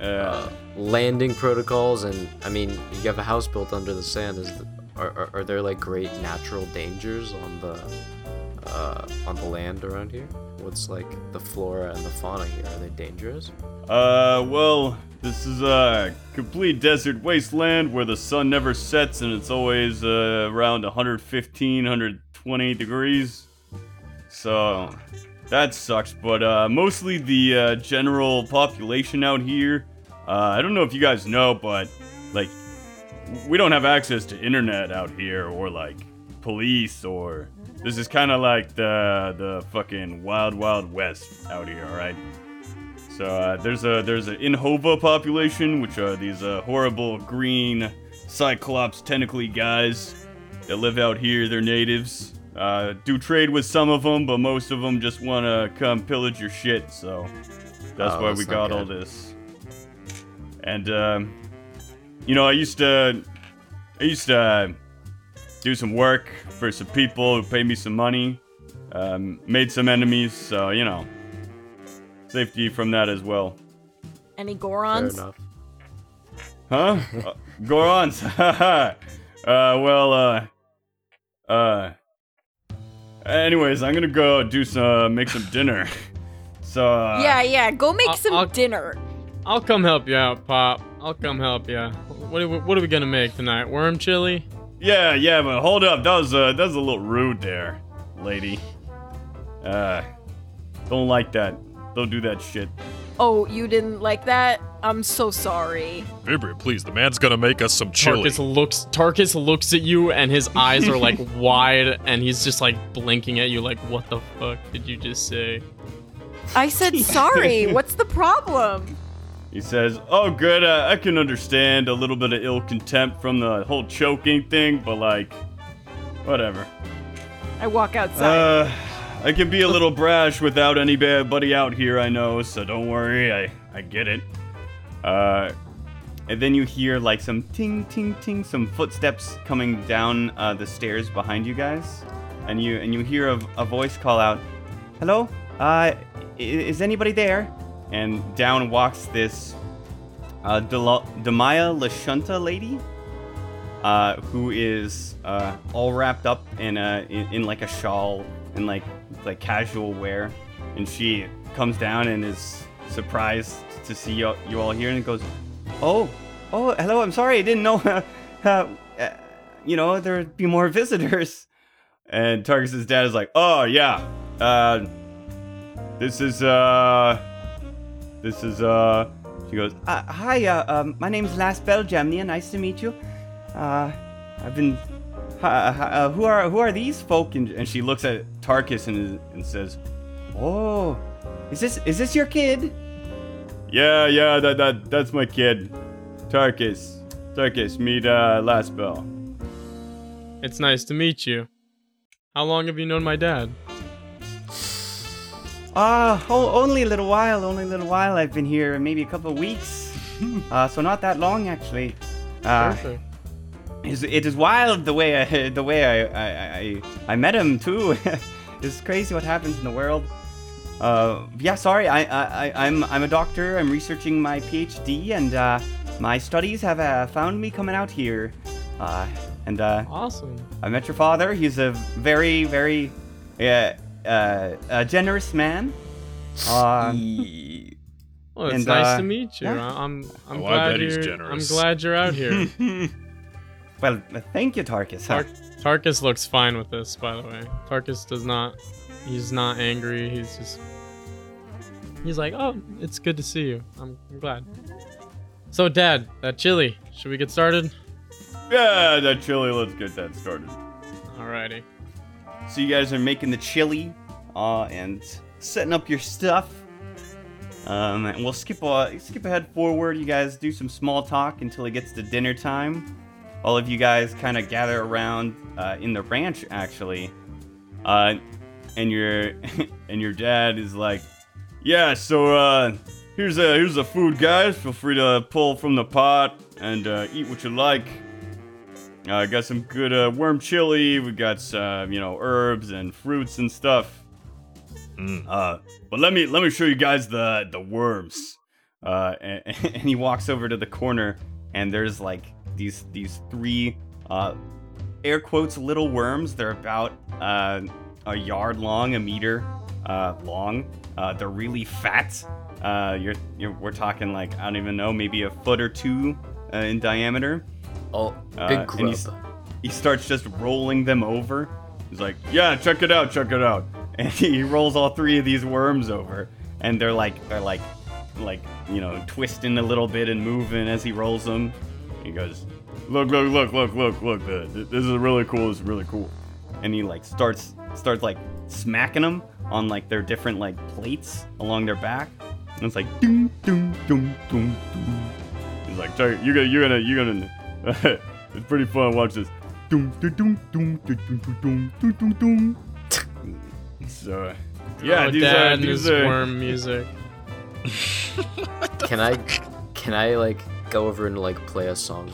Uh, landing protocols and i mean you have a house built under the sand is the, are, are, are there like great natural dangers on the uh, on the land around here what's like the flora and the fauna here are they dangerous Uh, well, this is a complete desert wasteland where the sun never sets and it's always uh, around 115, 120 degrees. So that sucks. But uh, mostly the uh, general population out here. Uh, I don't know if you guys know, but like we don't have access to internet out here or like police or this is kind of like the the fucking wild wild west out here, all right? So uh, there's a there's an Inhova population, which are these uh, horrible green cyclops tentacly guys that live out here. They're natives. Uh, do trade with some of them, but most of them just want to come pillage your shit. So that's Oh, why that's we got all this. And um, you know, I used to I used to uh, do some work for some people who paid me some money. Um, made some enemies, so you know, safety from that as well. Any fair Gorons? enough Huh? uh, Gorons. uh, well, uh, uh. Anyways, I'm gonna go do some, make some dinner. So. Uh, yeah, yeah. Go make I'll- some I'll- dinner. I'll come help you out, Pop. I'll come help you. What are we, what are we gonna make tonight? Worm chili? Yeah, yeah, but hold up. That was uh, that was a little rude there, lady. Uh, don't like that. Don't do that shit. Oh, you didn't like that? I'm so sorry. Fimbria, please. The man's gonna make us some chili. Tarkus looks Tarkus looks at you and his eyes are like wide and he's just like blinking at you like what the fuck did you just say? I said sorry. What's the problem? He says, "Oh, good. Uh, I can understand a little bit of ill contempt from the whole choking thing, but like, whatever. I walk outside. Uh, I can be a little brash without anybody out here, I know. So don't worry. I I get it. Uh, and then you hear like some ting ting ting, some footsteps coming down uh, the stairs behind you guys, and you and you hear a, a voice call out, "Hello, uh, is anybody there?" And down walks this uh, Damaya Lashunta lady. uh, who is uh, all wrapped up in a in, in like a shawl and like like casual wear, and she comes down and is surprised to see you, you all here and goes, "Oh, oh, hello. I'm sorry. I didn't know. Uh, uh, you know, there'd be more visitors." And Tarkus's dad is like, "Oh yeah, uh, this is uh, this is uh." She goes, uh, "Hi, uh, um, my name's Last Belgemnia. Nice to meet you. Uh, I've been. Uh, uh, who are who are these folk?" And, and she looks at Tarkus and and says, "Oh, is this is this your kid?" Yeah, yeah, that that that's my kid, Tarkus. Tarkus, meet uh, Last Bell. It's nice to meet you. How long have you known my dad? Ah, oh, only a little while, only a little while. I've been here, maybe a couple of weeks. uh, so not that long actually. Uh, it is wild the way I, the way I I, I, I met him too. it's crazy what happens in the world. Uh, yeah, sorry. I, I I- I'm I'm a doctor. I'm researching my PhD, and uh, my studies have uh, found me coming out here. Uh, and uh, Awesome. I met your father. He's a very very uh, uh, a generous man. Uh, Well, it's And, nice uh, to meet you. yeah. I- I'm I'm Oh, I glad bet he's you're generous. I'm glad you're out here. well, thank you, Tarkus. Tar- Tarkus looks fine with this, by the way. Tarkus does not. He's not angry. He's just. He's like, oh, it's good to see you. I'm, I'm glad. So, Dad, that chili. Should we get started? yeah, that chili. Let's get that started. Alrighty. So you guys are making the chili, uh, and setting up your stuff. Um, and we'll skip uh, skip ahead forward. You guys do some small talk until it gets to dinner time. All of you guys kind of gather around uh, in the ranch, actually. Uh, and your and your dad is like, "Yeah, so uh, here's a here's the food, guys. Feel free to pull from the pot and uh, eat what you like." Uh, got some good uh, worm chili. We got some, you know, herbs and fruits and stuff. Mm. Uh, but let me let me show you guys the the worms. Uh, and, and he walks over to the corner, and there's like these these three uh, air quotes little worms. They're about uh, a yard long, a meter uh, long. Uh, they're really fat. Uh, you're, you're we're talking like I don't even know, maybe a foot or two uh, in diameter Oh, Uh, big grub. he starts just rolling them over. He's like, "Yeah, check it out, check it out." And he rolls all three of these worms over, and they're like, they're like, like you know, twisting a little bit and moving as he rolls them. He goes, "Look, look, look, look, look, look! This is really cool. This is really cool." And he like starts starts like smacking them on like their different like plates along their back, and it's like, doom, doom, doom, doom, doom. He's like, you're gonna, you're gonna, you're gonna." it's pretty fun. Watch this. So, yeah, oh, these Dad are these are... worm music. can I, can I like go over and like play a song?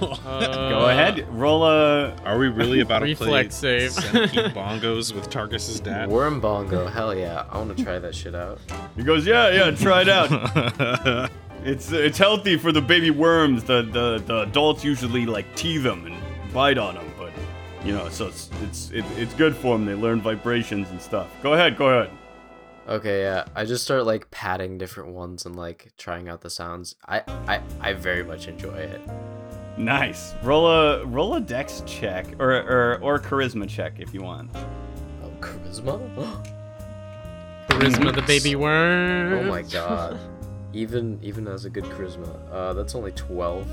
uh, go ahead, roll a. Are we really about to play save. bongos with Tarkus's dad? Worm bongo, hell yeah! I want to try that shit out. He goes, yeah, yeah, try it out. It's it's healthy for the baby worms. The the, the adults usually like tease them and bite on them, but you know, so it's it's it, it's good for them. They learn vibrations and stuff. Go ahead, go ahead. Okay, yeah. I just start like patting different ones and like trying out the sounds. I I, I very much enjoy it. Nice. Roll a roll a dex check or or or charisma check if you want. Oh, charisma? Charisma the baby worm. oh my god. Even even as a good charisma. Uh, that's only twelve.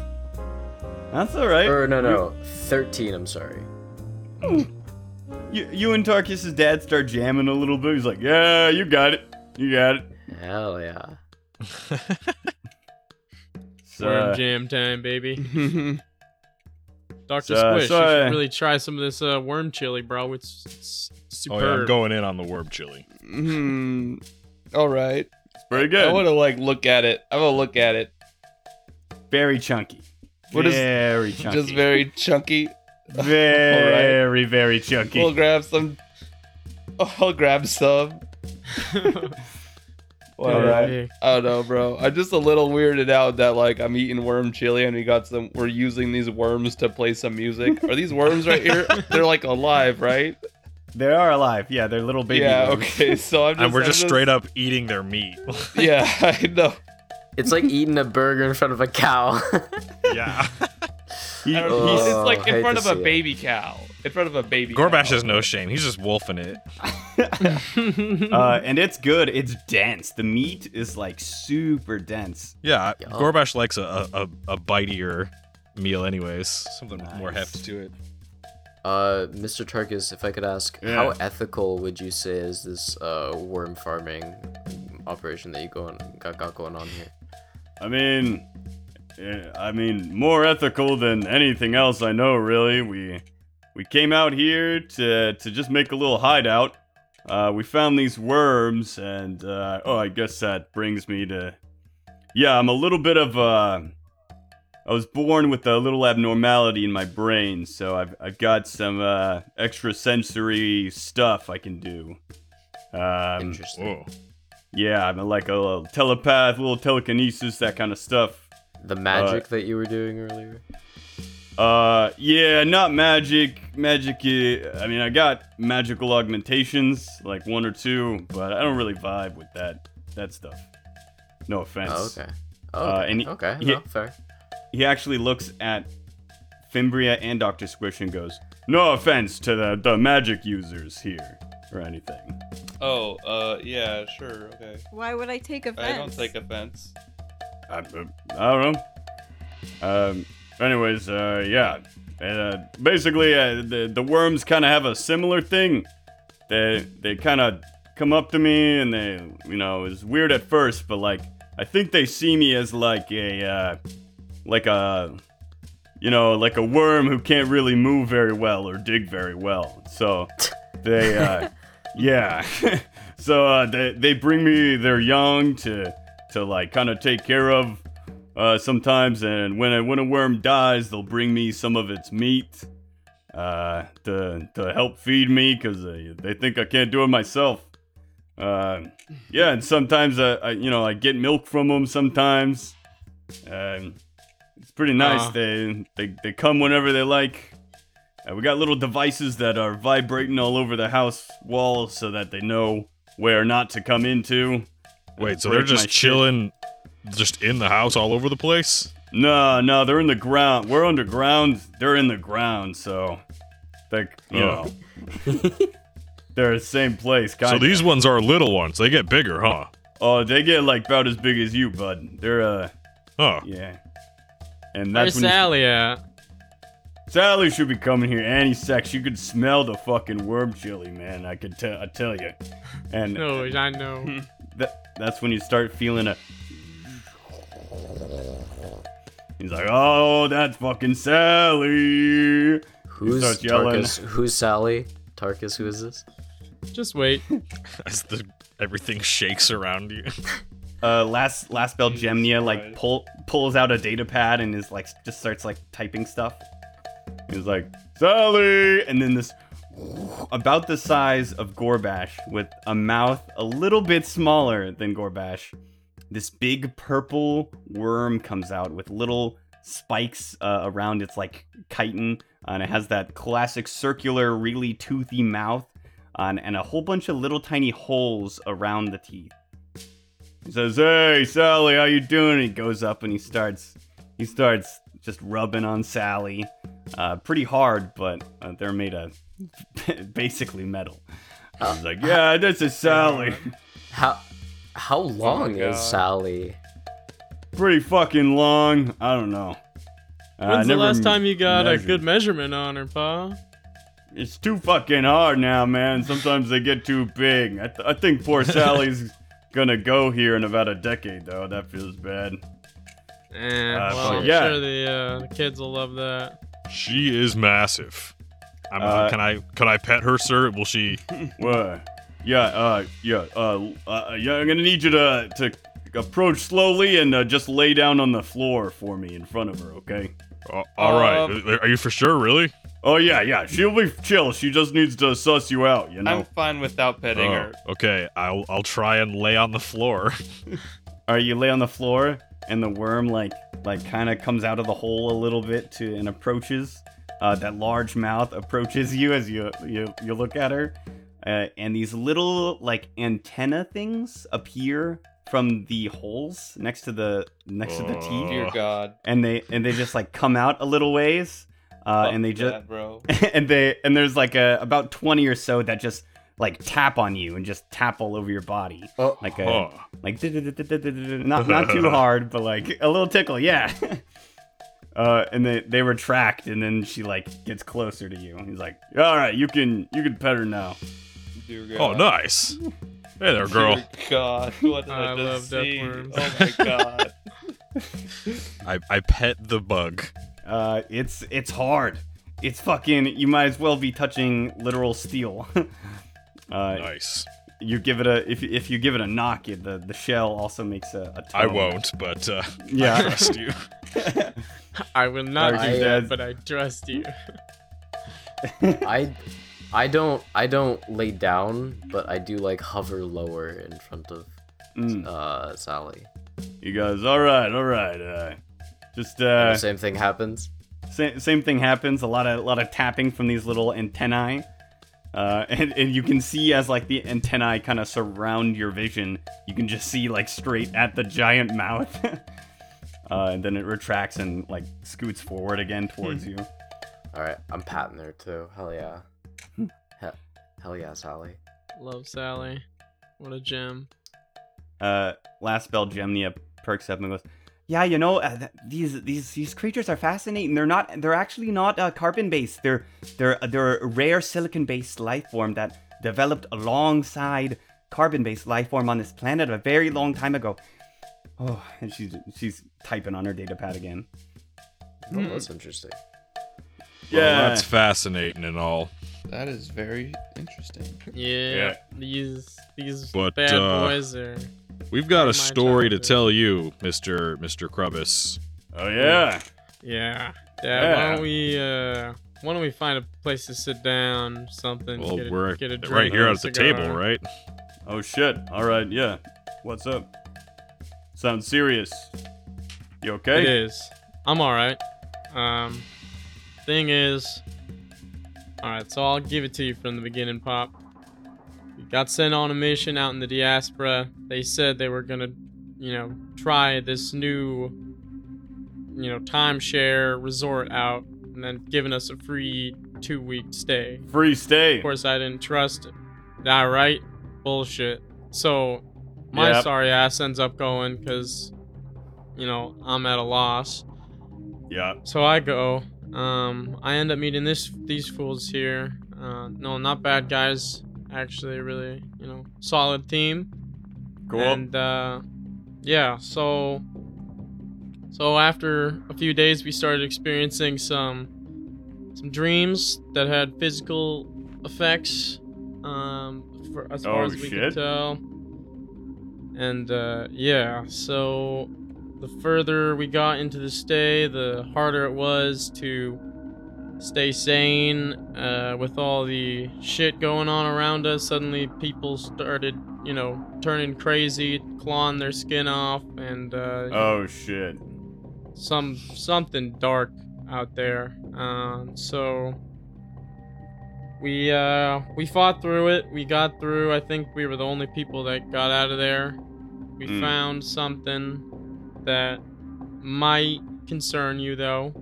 That's all right. Or no no, thirteen. I'm sorry. You, you and Tarkus's dad start jamming a little bit. He's like, "Yeah, you got it. You got it." Hell yeah. So, Worm jam time, baby. Dr. So- Squish, so, you uh, should really try some of this uh, worm chili, bro. It's, it's oh yeah, I'm going in on the worm chili. Hmm. All right. It's good. I want to like look at it. I want to look at it. Very chunky. What is- very chunky. Just very chunky. very very chunky. We'll grab some. I'll grab some. Well, Dude, I. I don't know, bro. I'm just a little weirded out that like I'm eating worm chili and we got some. We're using these worms to play some music. Are these worms right here? They're like alive, right? They are alive. Yeah, they're little baby. yeah. worms. Okay. So I'm just. and we're I'm just straight up eating their meat. Yeah, I know. It's like eating a burger in front of a cow. yeah. He- Oh, he's- it's like in front of a see it. baby cow. In front of a baby. Gorbash cow. has no shame. He's just wolfing it. uh, and it's good. It's dense. The meat is like super dense. Yeah, Yup. Gorbash likes a, a, a bitier meal, anyways. Something with more heft to it. Uh, Mr. Tarkus, if I could ask, Yeah. how ethical would you say is this uh worm farming operation that you going got, got going on here? I mean, eh, I mean, more ethical than anything else I know. Really, we we came out here to to just make a little hideout. Uh, we found these worms, and uh, oh, I guess that brings me to, yeah, I'm a little bit of uh, I was born with a little abnormality in my brain, so I've I've got some uh, extrasensory stuff I can do. Um, Interesting. Whoa. yeah, I'm like a little telepath, little telekinesis, that kind of stuff. The magic that you were doing earlier. Uh, yeah, not magic. Magic, uh, I mean, I got magical augmentations, like one or two, but I don't really vibe with that that stuff. No offense. Oh, okay. Oh, Uh, okay. and okay. he- no, fair. He actually looks at Fimbria and Dr. Squish and goes, No offense to the, the magic users here, or anything. Oh, uh, yeah, sure, okay. Why would I take offense? I don't take offense. I, uh, I don't know. Um, anyways, uh, yeah. Uh, basically, uh, the, the worms kind of have a similar thing. They, they kind of come up to me and they, you know, it's weird at first, but like, I think they see me as like a, uh, like a, you know, like a worm who can't really move very well or dig very well. So they, uh, yeah. so uh, they, they bring me their young to, to like kind of take care of uh, sometimes. And when a, when a worm dies, they'll bring me some of its meat uh, to, to help feed me because they, they think I can't do it myself. Uh, yeah, and sometimes I, I, you know, I get milk from them. Sometimes, um, it's pretty nice. Uh. They, they they come whenever they like. Uh, we got little devices that are vibrating all over the house walls so that they know where not to come into. Wait, so they're just my shit. chilling, just in the house all over the place? No, no, they're in the ground. We're underground. They're in the ground, so like you Oh. know, they're the same place. Kind So these ones are little ones. They get bigger, huh? oh, they get like about as big as you, bud. They're uh, Huh. yeah. And Where's that's when you- Sally at? Sally should be coming here any sec. You could smell the fucking worm chili, man. I could tell. I tell you. And No, I know. that, that's when you start feeling a. He's like, oh, that's fucking Sally. Who's. Tarkus? Who's Sally? Tarkus, who is this? Just wait. As the everything shakes around you. Uh, last last bell Gemnia like pull pulls out a data pad and is like just starts like typing stuff. He's like Sally, and then this about the size of Gorbash with a mouth a little bit smaller than Gorbash. This big purple worm comes out with little spikes uh, around its like chitin, and it has that classic circular, really toothy mouth, on and a whole bunch of little tiny holes around the teeth. He says, "Hey, Sally, how you doing?" He goes up and he starts, he starts just rubbing on Sally, uh, pretty hard, but uh, they're made of basically metal. He's like, "Yeah, this is Sally. How how long God. is Sally? Pretty fucking long. I don't know." Uh, I When's the last time you got a good measurement on her, pa? It's too fucking hard now, man. Sometimes they get too big. I, th- I think poor Sally's gonna go here in about a decade, though. That feels bad. Eh, Uh, well, I'm yeah. sure the, uh, the kids will love that. She is massive. I'm, Uh, can I can I pet her, sir? Will she? What? Yeah, uh, yeah, uh, uh, yeah. I'm gonna need you to to approach slowly and uh, just lay down on the floor for me in front of her, okay? Uh, all right. Um, Are you for sure? Really? Oh yeah, yeah. She'll be chill. She just needs to suss you out, you know. I'm fine without petting Oh, her. okay, I'll I'll try and lay on the floor. All right, you lay on the floor, and the worm like like kind of comes out of the hole a little bit to and approaches. Uh, that large mouth approaches you as you you, you look at her, uh, and these little like antenna things appear from the holes next to the next to the teeth, Dear. God. and they and they just like come out a little ways, uh, and they just that, bro. and they and there's like a about 20 or so that just like tap on you and just tap all over your body Oh, like a Oh. like not not too hard but like a little tickle yeah uh and they they retract and then she like gets closer to you he's like all right you can you can pet her now Oh, nice. Hey there, girl. Dear God, what did I, I love death see? worms. Oh my God. I I pet the bug. Uh it's it's hard it's fucking you might as well be touching literal steel uh Nice. you give it a if, if you give it a knock it, the the shell also makes a, a I tone. won't, but uh, Yeah. I trust you. I will not Archie do that, but I trust you. I I don't I don't lay down, but I do like hover lower in front of Mm. uh Sally. You guys, all right, all right. Uh, just And uh, the same thing happens. same, same thing happens. A lot of lot of tapping from these little antennae, uh, and and you can see as like the antennae kind of surround your vision. You can just see like straight at the giant mouth, uh, and then it retracts and like scoots forward again towards you. All right, I'm patting her too. Hell yeah. Hell, hell yeah, Sally. Love Sally. What a gem. Uh, last spell, Gemnia perks up and goes. Yeah, you know uh, th- these these these creatures are fascinating. They're not. They're actually not uh, carbon based. They're they're they're a rare silicon based life form that developed alongside carbon based life form on this planet a very long time ago. Oh, and she's she's typing on her data pad again. Oh, that's interesting. Well, Yeah. that's fascinating and all. That is very interesting. Yeah, Yeah. these these But, bad uh, boys are. We've got a My story to tell you, Mister Mister Crubbus. Oh yeah. Yeah. yeah. Yeah. Why don't we uh why don't we find a place to sit down, something, Well, get a, we're get a drink right here at the table, right? Oh shit. All right. Yeah. What's up? Sounds serious. You okay? It is. I'm alright. Um thing is Alright, so I'll give it to you from the beginning, Pop. Got sent on a mission out in the diaspora. They said they were gonna, you know, try this new you know, timeshare resort out and then giving us a free two week stay. Free stay. Of course, I didn't trust it. That right? Bullshit. So, my Yep. sorry ass ends up going because, you know, I'm at a loss. Yeah. So I go. Um, I end up meeting this these fools here. Uh, no, not bad guys. Actually, really, you know, solid team. Cool. And uh, yeah, so so after a few days, we started experiencing some some dreams that had physical effects. Um, for as far Oh, as we shit. could tell. And uh, yeah, so the further we got into the stay, the harder it was to stay sane uh, with all the shit going on around us. Suddenly, people started, you know, turning crazy, clawing their skin off, and uh, oh shit. some something dark out there. Um, so we uh, we fought through it. We got through. I think we were the only people that got out of there. We Mm. found something that might concern you, though.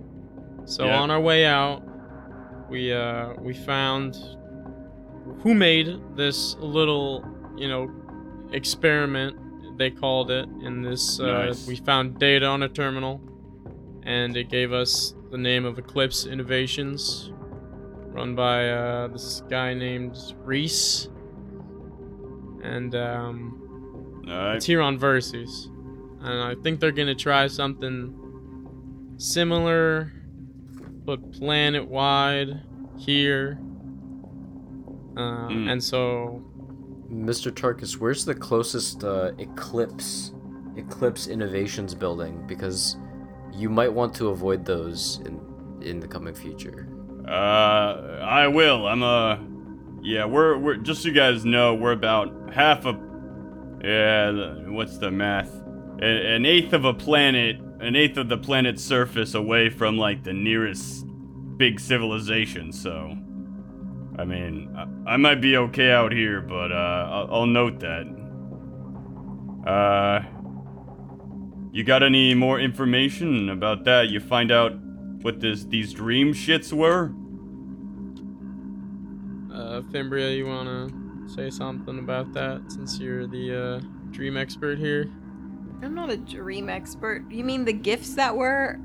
So Yeah. on our way out, we uh, we found who made this little, you know, experiment. They called it. In this, uh, Nice. we found data on a terminal, and it gave us the name of Eclipse Innovations, run by uh, this guy named Reese. And um, right. it's here on Verces. And I think they're gonna try something similar, but planet wide here. Uh, Mm. And so, Mr. Tarkus, where's the closest uh, Eclipse Eclipse Innovations building? Because you might want to avoid those in in the coming future. Uh, I will. I'm uh, yeah. We're we're just so you guys know, we're about half a, yeah. What's the math? A- an eighth of a planet, an eighth of the planet's surface away from like the nearest big civilization. So, I mean, I, I might be okay out here, but uh, I'll, I'll note that. Uh, you got any more information about that? You find out what this these dream shits were? Uh, Fimbria, you wanna say something about that since you're the uh, dream expert here? I'm not a dream expert. You mean the gifts that were,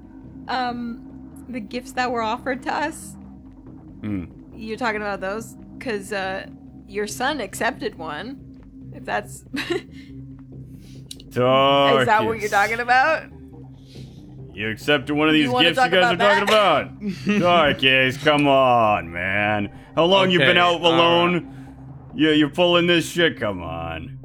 um, the gifts that were offered to us? Hmm. You're talking about those? Cause uh, your son accepted one. If that's Tarkus. is that what you're talking about? You accepted one of these You gifts you guys are about talking about? Tarkus, come on, man. How long you been out all alone? You you're pulling this shit. Come on.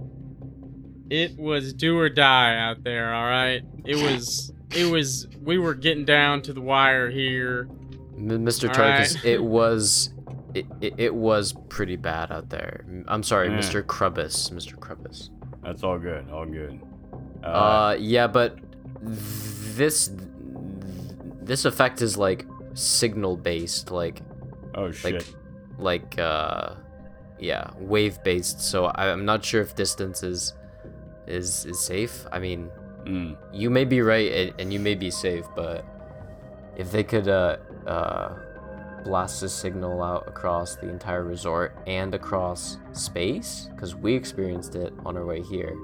It was do or die out there, all right. It was. It was. We were getting down to the wire here. M- Mr. All Tarkus, right. it was it, it, it was pretty bad out there. I'm sorry, Yeah. Mr. Crubbus. Mr. Crubbus. That's all good. All good. Uh, yeah, but this this effect is like signal based, like oh shit. like like uh yeah, wave based. So I, I'm not sure if distance is is is safe. I mean, Mm. you may be right and, and you may be safe, but if they could uh uh blast a signal out across the entire resort and across space, because we experienced it on our way here,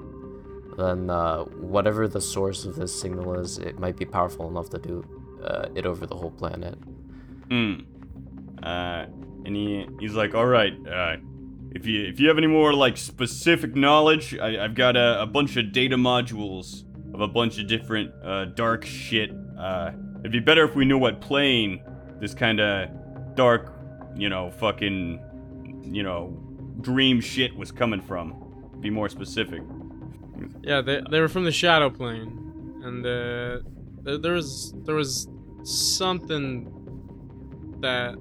then uh, whatever the source of this signal is, it might be powerful enough to do uh, it over the whole planet. Mm. Uh, and he he's like, all right. If you if you have any more like specific knowledge, I, I've got a, a bunch of data modules of a bunch of different uh, dark shit. Uh, it'd be better if we knew what plane this kind of dark, you know, fucking, you know, dream shit was coming from. Be more specific. Yeah, they, they were from the shadow plane, and uh, there, there was there was something that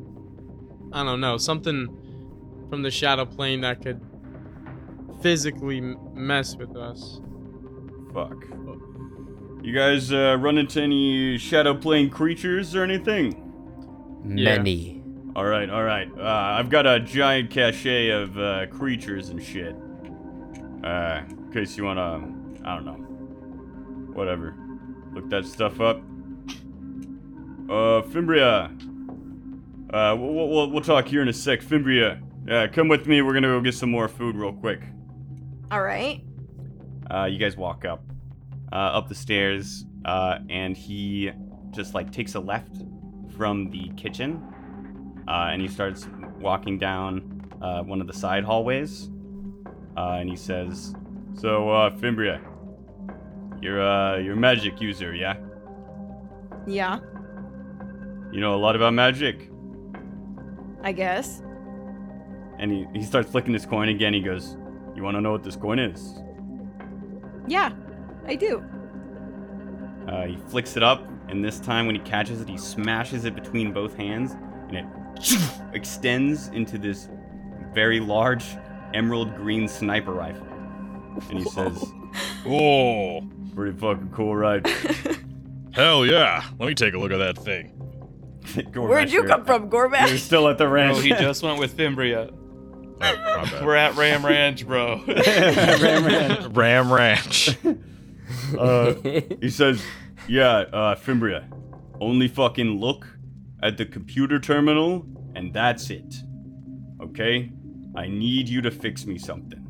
I don't know, something from the shadow plane that could physically m- mess with us. Fuck. You guys uh, run into any shadow plane creatures or anything? Yeah. Many. All right, all right. Uh, I've got a giant cache of uh, creatures and shit. Uh, in case you wanna, I don't know, whatever. Look that stuff up. Uh, Fimbria. Uh, we'll, we'll, we'll talk here in a sec. Fimbria, uh, come with me. We're gonna go get some more food real quick. All right. Uh, you guys walk up, uh, up the stairs, uh, and he just like takes a left from the kitchen, uh, and he starts walking down uh, one of the side hallways, uh, and he says, "So, uh, Fimbria, you're uh, you're a magic user, yeah? Yeah, You know a lot about magic." I guess. And he, he starts flicking his coin again. He goes, "You want to know what this coin is?" Yeah, I do. Uh, he flicks it up, and this time when he catches it, he smashes it between both hands, and it extends into this very large emerald green sniper rifle. And he says, Oh, "Pretty fucking cool, right?" hell yeah. Let me take a look at that thing. Where'd you come from, You're still at the ranch. Oh, he just went with Fimbria. Oh. We're at Ram Ranch, bro. Ram Ranch. Ram Ranch. Uh, he says, "Yeah, uh, Fimbria, only fucking look at the computer terminal, and that's it. Okay? I need you to fix me something.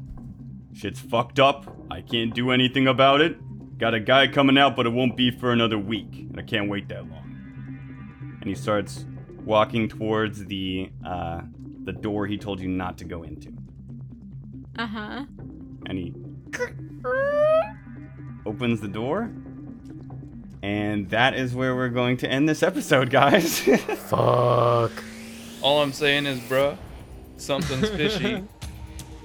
Shit's fucked up. I can't do anything about it. Got a guy coming out, but it won't be for another week, and I can't wait that long." And he starts walking towards the uh, the door he told you not to go into, Uh huh. and he opens the door. And that is where we're going to end this episode, guys. Fuck. All I'm saying is, bro, something's fishy.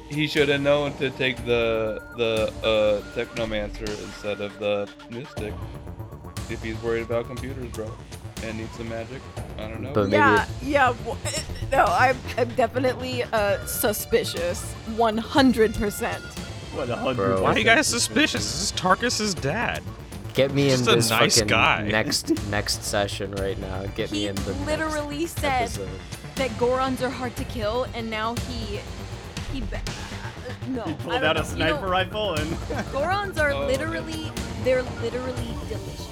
he should have known to take the the uh, technomancer instead of the mystic. If he's worried about computers, bro, and needs some magic. I don't know. But maybe yeah, yeah. No, I'm, I'm definitely uh, suspicious. 100%. What hundred. Bro. Why are you guys suspicious? This is Tarkus's dad. get me in Just a this nice fucking guy. next next session right now. Get me in the next literally said episode. that Gorons are hard to kill, and now he. he. Ba- no. He pulled don't out a know. You sniper know, rifle and Gorons are Oh, okay. literally. They're literally delicious.